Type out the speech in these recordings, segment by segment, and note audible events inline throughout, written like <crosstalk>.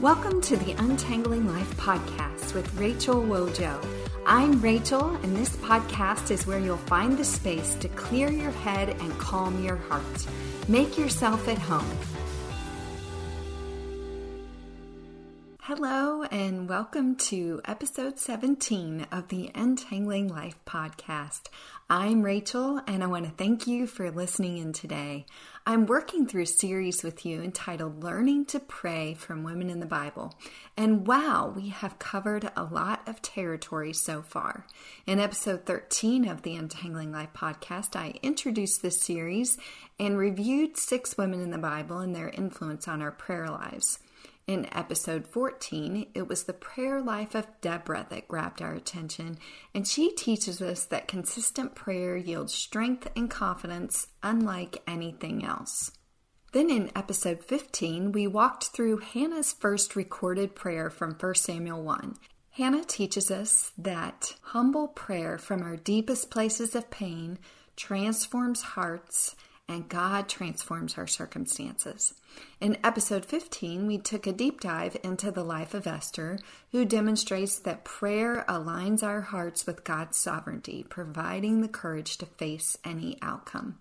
Welcome to the Untangling Life podcast with Rachel Wojo. I'm Rachel, and this podcast is where you'll find the space to clear your head and calm your heart. Make yourself at home. Hello, and welcome to episode 17 of the Untangling Life podcast. I'm Rachel, and I want to thank you for listening in today. I'm working through a series with you entitled Learning to Pray from Women in the Bible. And wow, we have covered a lot of territory so far. In episode 13 of the Untangling Life podcast, I introduced this series and reviewed six women in the Bible and their influence on our prayer lives. In episode 14, it was the prayer life of Deborah that grabbed our attention, and she teaches us that consistent prayer yields strength and confidence unlike anything else. Then in episode 15, we walked through Hannah's first recorded prayer from 1 Samuel 1. Hannah teaches us that humble prayer from our deepest places of pain transforms hearts and God transforms our circumstances. In episode 15, we took a deep dive into the life of Esther, who demonstrates that prayer aligns our hearts with God's sovereignty, providing the courage to face any outcome.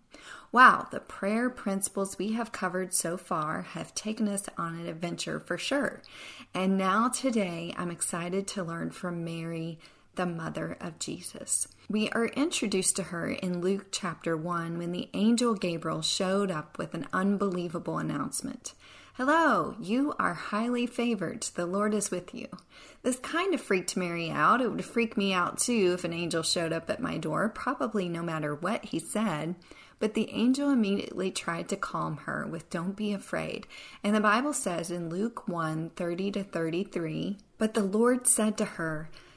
Wow, the prayer principles we have covered so far have taken us on an adventure for sure. And now, today, I'm excited to learn from Mary the mother of Jesus. We are introduced to her in Luke chapter 1 when the angel Gabriel showed up with an unbelievable announcement. Hello, you are highly favored. The Lord is with you. This kind of freaked Mary out. It would freak me out too if an angel showed up at my door, probably no matter what he said. But the angel immediately tried to calm her with don't be afraid. And the Bible says in Luke 1 30 to 33, But the Lord said to her,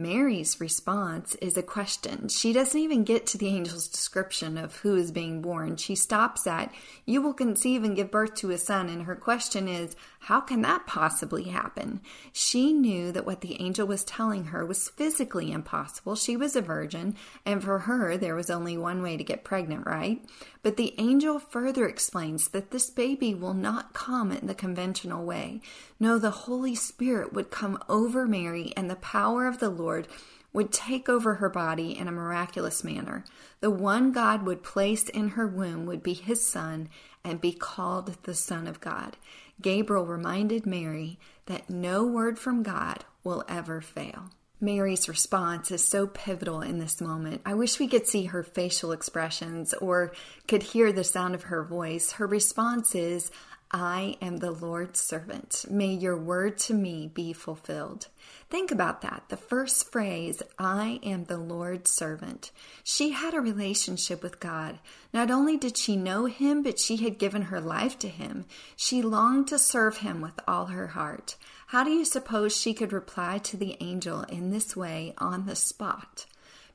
Mary's response is a question. She doesn't even get to the angel's description of who is being born. She stops at, You will conceive and give birth to a son. And her question is, How can that possibly happen? She knew that what the angel was telling her was physically impossible. She was a virgin, and for her, there was only one way to get pregnant, right? But the angel further explains that this baby will not come in the conventional way. No, the Holy Spirit would come over Mary, and the power of the Lord would take over her body in a miraculous manner. The one God would place in her womb would be his son and be called the Son of God. Gabriel reminded Mary that no word from God will ever fail. Mary's response is so pivotal in this moment. I wish we could see her facial expressions or could hear the sound of her voice. Her response is, I am the Lord's servant. May your word to me be fulfilled. Think about that. The first phrase, I am the Lord's servant. She had a relationship with God. Not only did she know him, but she had given her life to him. She longed to serve him with all her heart. How do you suppose she could reply to the angel in this way on the spot?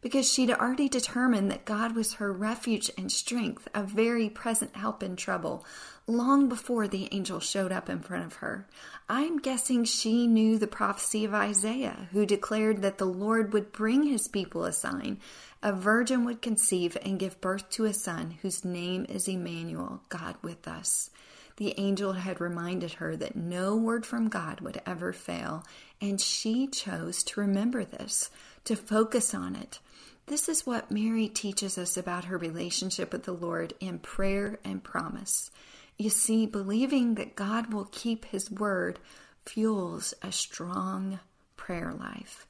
Because she'd already determined that God was her refuge and strength, a very present help in trouble, long before the angel showed up in front of her. I'm guessing she knew the prophecy of Isaiah, who declared that the Lord would bring his people a sign. A virgin would conceive and give birth to a son whose name is Emmanuel, God with us. The angel had reminded her that no word from God would ever fail, and she chose to remember this, to focus on it. This is what Mary teaches us about her relationship with the Lord in prayer and promise. You see, believing that God will keep his word fuels a strong prayer life.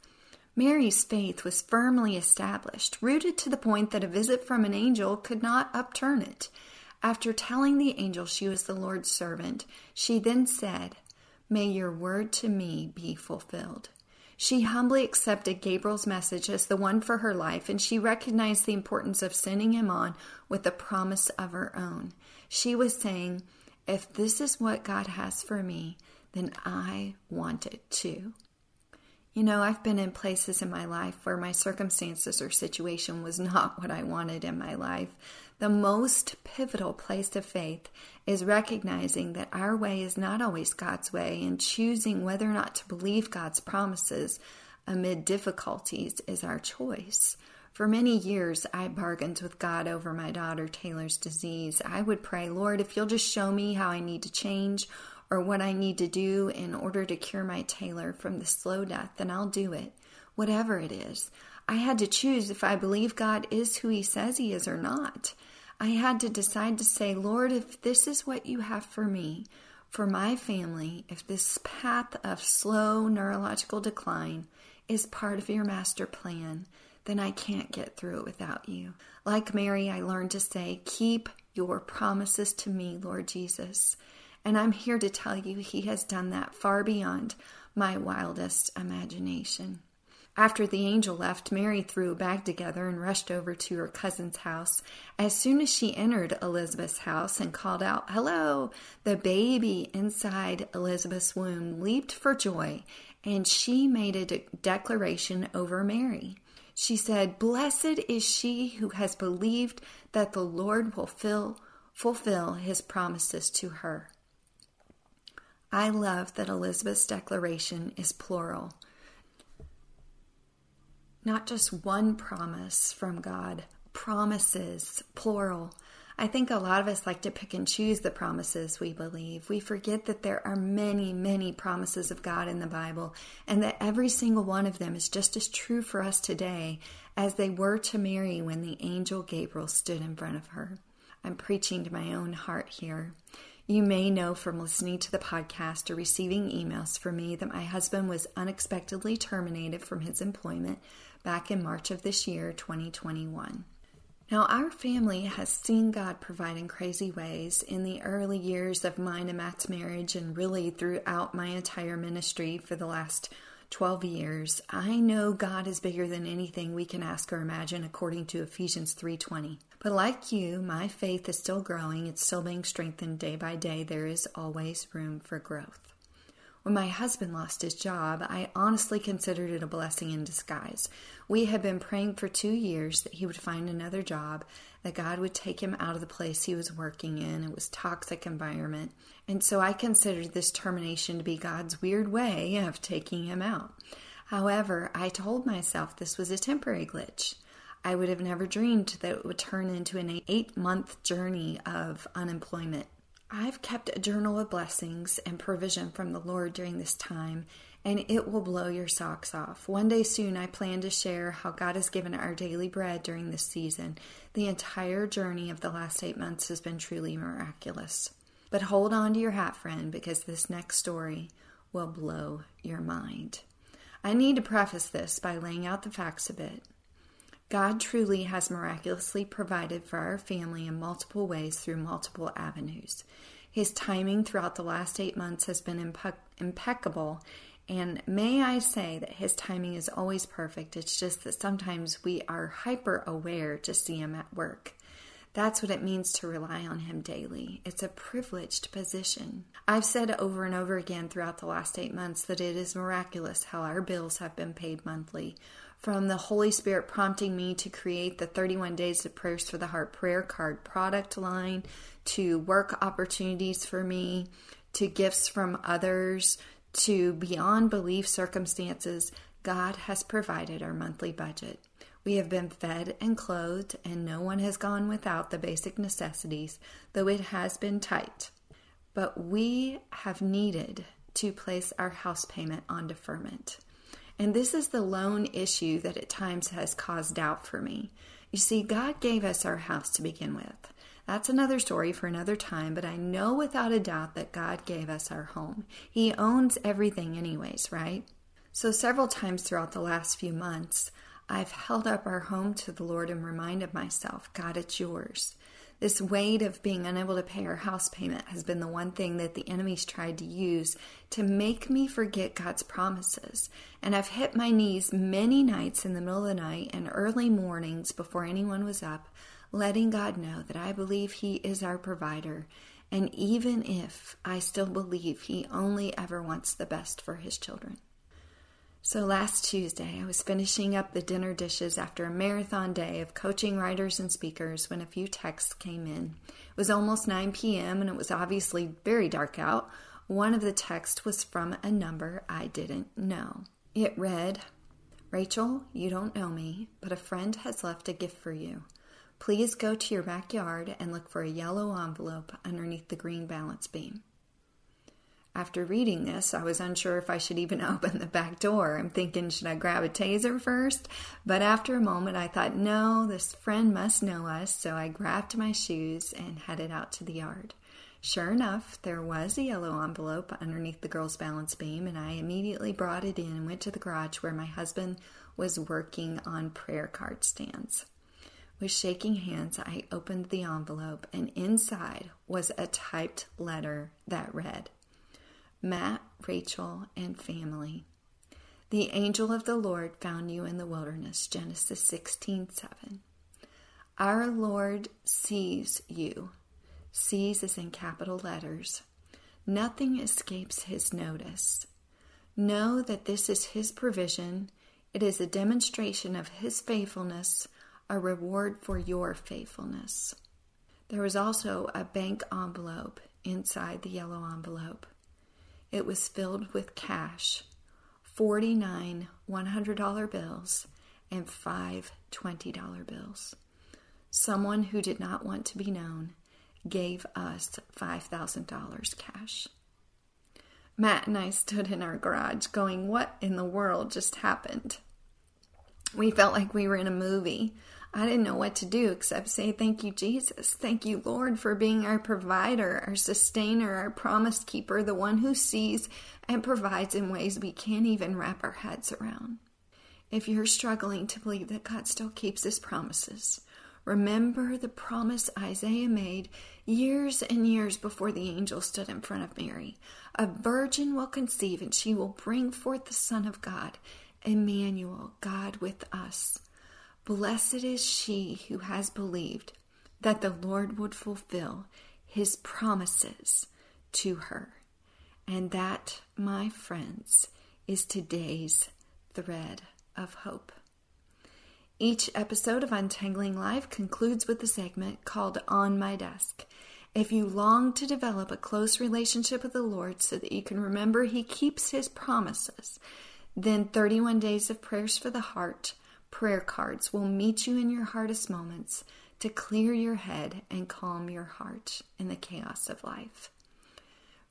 Mary's faith was firmly established, rooted to the point that a visit from an angel could not upturn it. After telling the angel she was the Lord's servant, she then said, May your word to me be fulfilled. She humbly accepted Gabriel's message as the one for her life, and she recognized the importance of sending him on with a promise of her own. She was saying, If this is what God has for me, then I want it too. You know, I've been in places in my life where my circumstances or situation was not <laughs> what I wanted in my life. The most pivotal place of faith is recognizing that our way is not always God's way and choosing whether or not to believe God's promises amid difficulties is our choice. For many years, I bargained with God over my daughter Taylor's disease. I would pray, Lord, if you'll just show me how I need to change or what I need to do in order to cure my Taylor from the slow death, then I'll do it, whatever it is. I had to choose if I believe God is who He says He is or not. I had to decide to say, Lord, if this is what you have for me, for my family, if this path of slow neurological decline is part of your master plan, then I can't get through it without you. Like Mary, I learned to say, Keep your promises to me, Lord Jesus. And I'm here to tell you, He has done that far beyond my wildest imagination. After the angel left, Mary threw a bag together and rushed over to her cousin's house. As soon as she entered Elizabeth's house and called out, Hello, the baby inside Elizabeth's womb leaped for joy, and she made a de- declaration over Mary. She said, Blessed is she who has believed that the Lord will fill, fulfill his promises to her. I love that Elizabeth's declaration is plural. Not just one promise from God, promises, plural. I think a lot of us like to pick and choose the promises we believe. We forget that there are many, many promises of God in the Bible, and that every single one of them is just as true for us today as they were to Mary when the angel Gabriel stood in front of her. I'm preaching to my own heart here. You may know from listening to the podcast or receiving emails from me that my husband was unexpectedly terminated from his employment back in March of this year, 2021. Now, our family has seen God provide in crazy ways in the early years of mine and Matt's marriage, and really throughout my entire ministry for the last 12 years. I know God is bigger than anything we can ask or imagine according to Ephesians 3:20. But like you, my faith is still growing, it's still being strengthened day by day. There is always room for growth. When my husband lost his job, I honestly considered it a blessing in disguise. We had been praying for two years that he would find another job, that God would take him out of the place he was working in. It was toxic environment. And so I considered this termination to be God's weird way of taking him out. However, I told myself this was a temporary glitch. I would have never dreamed that it would turn into an eight month journey of unemployment. I've kept a journal of blessings and provision from the Lord during this time, and it will blow your socks off. One day soon, I plan to share how God has given our daily bread during this season. The entire journey of the last eight months has been truly miraculous. But hold on to your hat, friend, because this next story will blow your mind. I need to preface this by laying out the facts a bit. God truly has miraculously provided for our family in multiple ways through multiple avenues. His timing throughout the last eight months has been impe- impeccable, and may I say that his timing is always perfect. It's just that sometimes we are hyper aware to see him at work. That's what it means to rely on Him daily. It's a privileged position. I've said over and over again throughout the last eight months that it is miraculous how our bills have been paid monthly from the Holy Spirit prompting me to create the 31 Days of Prayers for the Heart prayer card product line, to work opportunities for me, to gifts from others, to beyond belief circumstances, God has provided our monthly budget. We have been fed and clothed, and no one has gone without the basic necessities, though it has been tight. But we have needed to place our house payment on deferment. And this is the lone issue that at times has caused doubt for me. You see, God gave us our house to begin with. That's another story for another time, but I know without a doubt that God gave us our home. He owns everything, anyways, right? So, several times throughout the last few months, I've held up our home to the Lord and reminded myself, God, it's yours. This weight of being unable to pay our house payment has been the one thing that the enemy's tried to use to make me forget God's promises. And I've hit my knees many nights in the middle of the night and early mornings before anyone was up, letting God know that I believe He is our provider. And even if I still believe He only ever wants the best for His children. So last Tuesday, I was finishing up the dinner dishes after a marathon day of coaching writers and speakers when a few texts came in. It was almost 9 p.m. and it was obviously very dark out. One of the texts was from a number I didn't know. It read, Rachel, you don't know me, but a friend has left a gift for you. Please go to your backyard and look for a yellow envelope underneath the green balance beam. After reading this, I was unsure if I should even <laughs> open the back door. I'm thinking, should I grab a taser first? But after a moment, I thought, no, this friend must know us. So I grabbed my shoes and headed out to the yard. Sure enough, there was a yellow envelope underneath the girl's balance beam, and I immediately brought it in and went to the garage where my husband was working on prayer card stands. With shaking hands, I opened the envelope, and inside was a typed letter that read, Matt, Rachel, and family. The angel of the Lord found you in the wilderness. Genesis 16 7. Our Lord sees you. Sees is in capital letters. Nothing escapes his notice. Know that this is his provision. It is a demonstration of his faithfulness, a reward for your faithfulness. There was also a bank envelope inside the yellow envelope. It was filled with cash 49 $100 bills and five $20 bills. Someone who did not want to be known gave us $5,000 cash. Matt and I stood in our garage going, What in the world just happened? We felt like we were in a movie. I didn't know what to do except say, Thank you, Jesus. Thank you, Lord, for being our provider, our sustainer, our promise keeper, the one who sees and provides in ways we can't even wrap our heads around. If you're struggling to believe that God still keeps his promises, remember the promise Isaiah made years and years before the angel stood in front of Mary. A virgin will conceive and she will bring forth the Son of God, Emmanuel, God with us. Blessed is she who has believed that the Lord would fulfill his promises to her. And that, my friends, is today's thread of hope. Each episode of Untangling Life concludes with a segment called On My Desk. If you long to develop a close relationship with the Lord so that you can remember He keeps His promises, then 31 Days of Prayers for the Heart prayer cards will meet you in your hardest moments to clear your head and calm your heart in the chaos of life.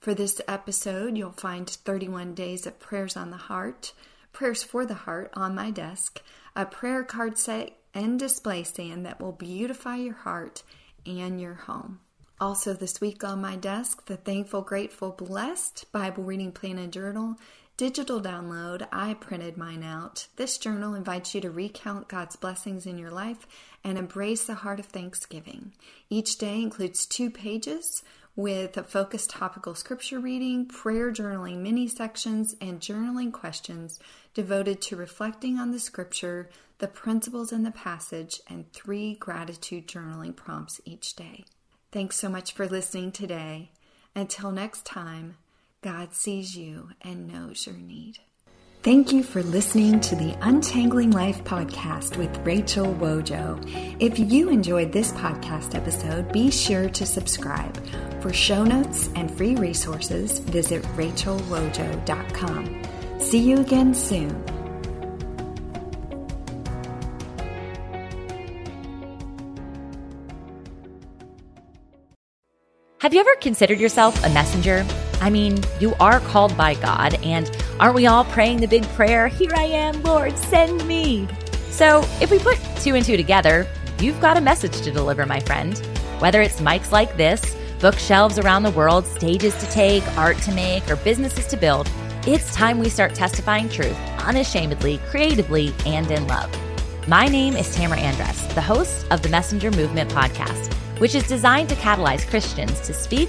For this episode, you'll find 31 days of prayers on the heart, prayers for the heart on my desk, a prayer card set and display stand that will beautify your heart and your home. Also, this week on my desk, the Thankful, Grateful, Blessed Bible Reading Plan and Journal digital download, I printed mine out. This journal invites you to recount God's blessings in your life and embrace the heart of thanksgiving. Each day includes two pages with a focused topical scripture reading, prayer journaling mini sections, and journaling questions devoted to reflecting on the scripture, the principles in the passage, and three gratitude journaling prompts each day. Thanks so much for listening today. Until next time, God sees you and knows your need. Thank you for listening to the Untangling Life podcast with Rachel Wojo. If you enjoyed this podcast episode, be sure to subscribe. For show notes and free resources, visit rachelwojo.com. See you again soon. Have you ever considered yourself a messenger? I mean, you are called by God, and aren't we all praying the big prayer, Here I am, Lord, send me? So if we put two and two together, you've got a message to deliver, my friend. Whether it's mics like this, bookshelves around the world, stages to take, art to make, or businesses to build, it's time we start testifying truth unashamedly, creatively, and in love. My name is Tamara Andress, the host of the Messenger Movement podcast, which is designed to catalyze Christians to speak